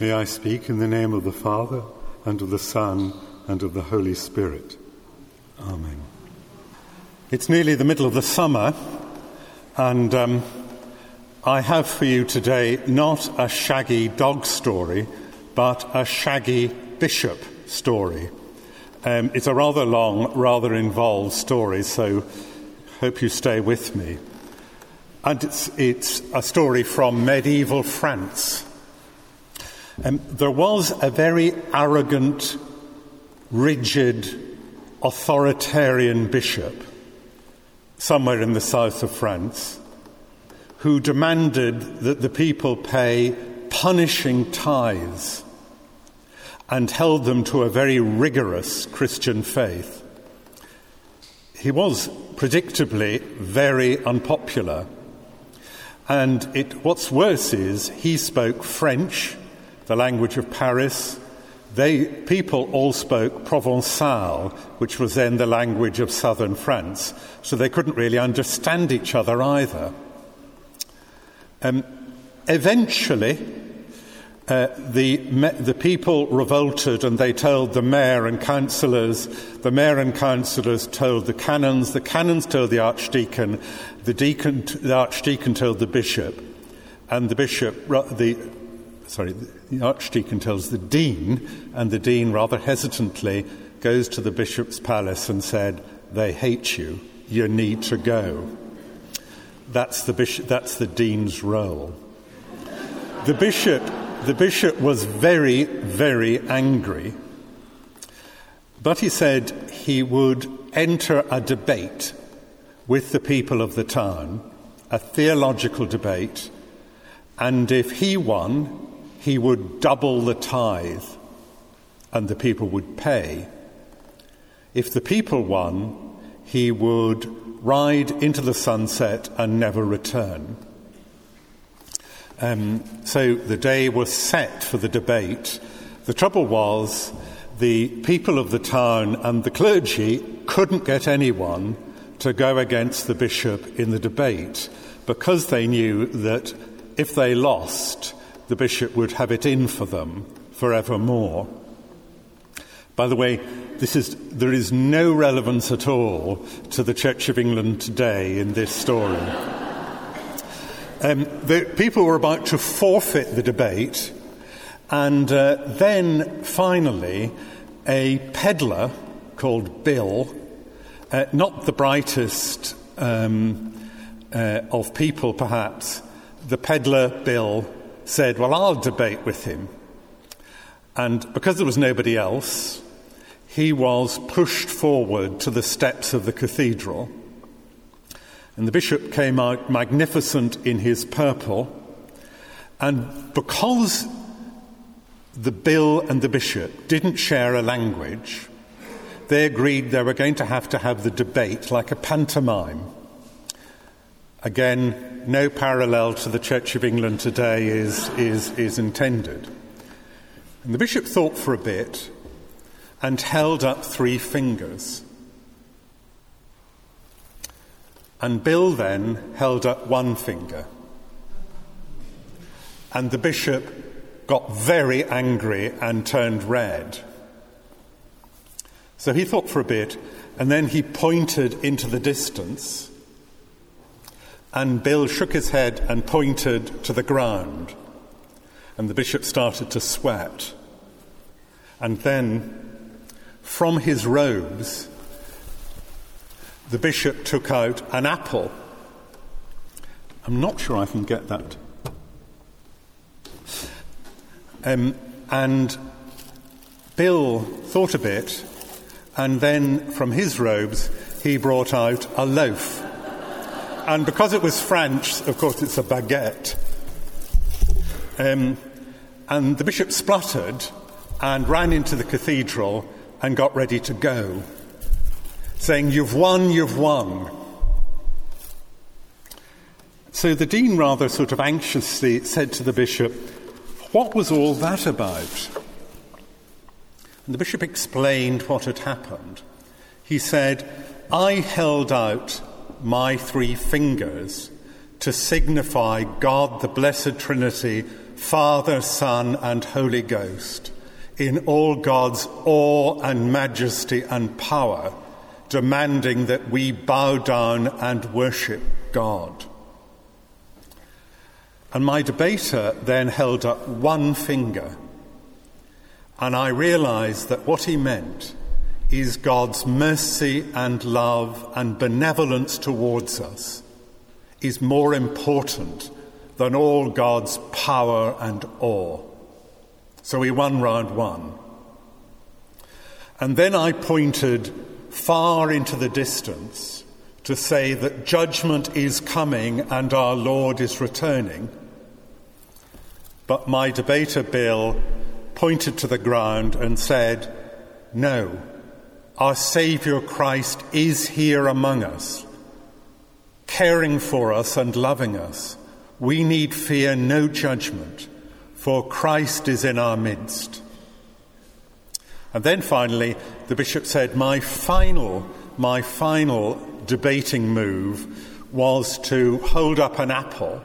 May I speak in the name of the Father, and of the Son, and of the Holy Spirit. Amen. It's nearly the middle of the summer, and um, I have for you today not a shaggy dog story, but a shaggy bishop story. Um, it's a rather long, rather involved story, so hope you stay with me. And it's, it's a story from medieval France. Um, there was a very arrogant, rigid, authoritarian bishop somewhere in the south of France who demanded that the people pay punishing tithes and held them to a very rigorous Christian faith. He was predictably very unpopular. And it, what's worse is he spoke French the language of Paris. They, people all spoke Provençal, which was then the language of southern France, so they couldn't really understand each other either. Um, eventually, uh, the, the people revolted and they told the mayor and councillors. The mayor and councillors told the canons. The canons told the archdeacon. The, deacon, the archdeacon told the bishop. And the bishop, the sorry, the archdeacon tells the dean, and the dean rather hesitantly goes to the bishop's palace and said, They hate you, you need to go. That's the, bishop, that's the dean's role. The bishop, the bishop was very, very angry, but he said he would enter a debate with the people of the town, a theological debate, and if he won, he would double the tithe and the people would pay. If the people won, he would ride into the sunset and never return. Um, so the day was set for the debate. The trouble was, the people of the town and the clergy couldn't get anyone to go against the bishop in the debate because they knew that if they lost, the bishop would have it in for them forevermore. By the way, this is, there is no relevance at all to the Church of England today in this story. Um, the people were about to forfeit the debate, and uh, then finally, a peddler called Bill, uh, not the brightest um, uh, of people perhaps, the peddler Bill said, Well, I'll debate with him. And because there was nobody else, he was pushed forward to the steps of the cathedral. And the bishop came out magnificent in his purple. And because the bill and the bishop didn't share a language, they agreed they were going to have to have the debate like a pantomime. Again, no parallel to the Church of England today is, is, is intended. And the bishop thought for a bit and held up three fingers. And Bill then held up one finger. And the bishop got very angry and turned red. So he thought for a bit, and then he pointed into the distance and Bill shook his head and pointed to the ground. And the bishop started to sweat. And then, from his robes, the bishop took out an apple. I'm not sure I can get that. Um, and Bill thought a bit, and then from his robes, he brought out a loaf. And because it was French, of course, it's a baguette. Um, and the bishop spluttered and ran into the cathedral and got ready to go, saying, You've won, you've won. So the dean rather sort of anxiously said to the bishop, What was all that about? And the bishop explained what had happened. He said, I held out my three fingers to signify God, the Blessed Trinity, Father, Son, and Holy Ghost, in all God's awe and majesty and power, demanding that we bow down and worship God. And my debater then held up one finger, and I realized that what he meant is God's mercy and love and benevolence towards us is more important than all God's power and awe. So we won round one. And then I pointed far into the distance to say that judgment is coming and our Lord is returning. But my debater Bill pointed to the ground and said, No, our Saviour Christ is here among us, caring for us and loving us. We need fear no judgment, for Christ is in our midst. And then finally, the bishop said, My final, my final debating move was to hold up an apple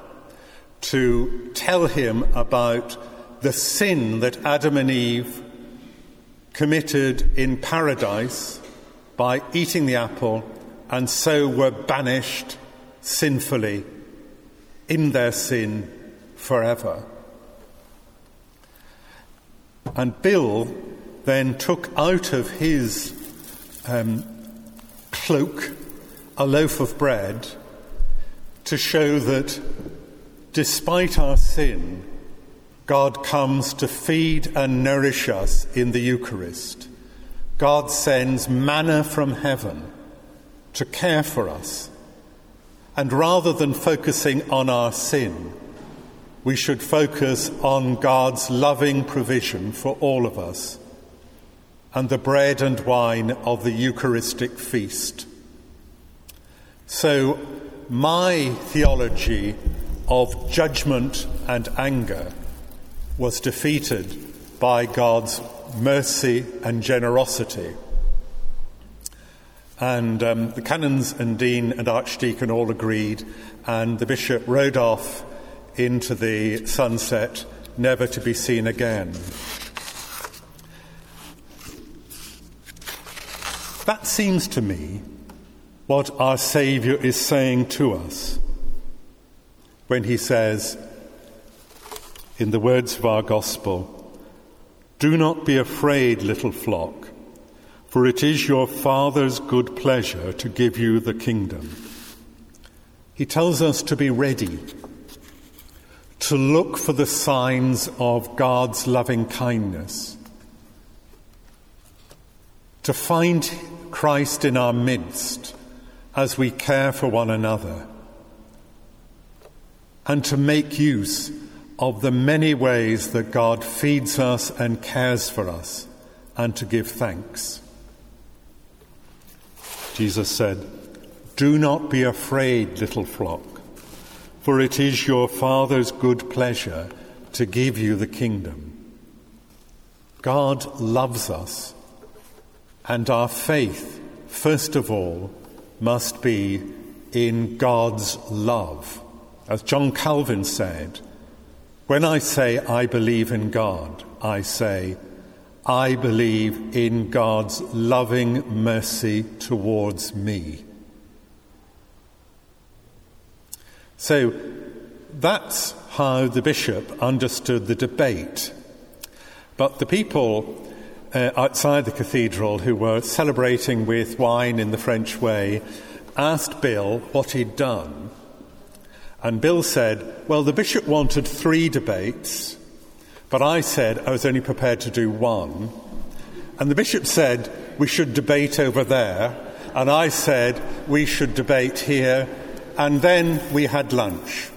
to tell him about the sin that Adam and Eve committed in paradise by eating the apple and so were banished sinfully in their sin forever. And Bill then took out of his um, cloak a loaf of bread to show that despite our sin, God comes to feed and nourish us in the Eucharist. God sends manna from heaven to care for us and rather than focusing on our sin, we should focus on God's loving provision for all of us and the bread and wine of the Eucharistic feast. So, my theology of judgment and anger was defeated by God's mercy and generosity. And um, the canons and dean and archdeacon all agreed, and the bishop rode off into the sunset, never to be seen again. That seems to me what our Saviour is saying to us when he says, in the words of our Gospel, Do not be afraid, little flock for it is your Father's good pleasure to give you the kingdom. He tells us to be ready, to look for the signs of God's loving kindness, to find Christ in our midst as we care for one another, and to make use of the many ways that God feeds us and cares for us, and to give thanks. Jesus said, Do not be afraid, little flock, for it is your Father's good pleasure to give you the kingdom. God loves us, and our faith, first of all, must be in God's love. As John Calvin said, when I say I believe in God, I say, I believe in God's loving mercy towards me. So that's how the bishop understood the debate. But the people uh, outside the cathedral who were celebrating with wine in the French way asked Bill what he'd done. And Bill said, Well, the bishop wanted three debates. But I said I was only prepared to do one. And the bishop said we should debate over there. And I said we should debate here. And then we had lunch.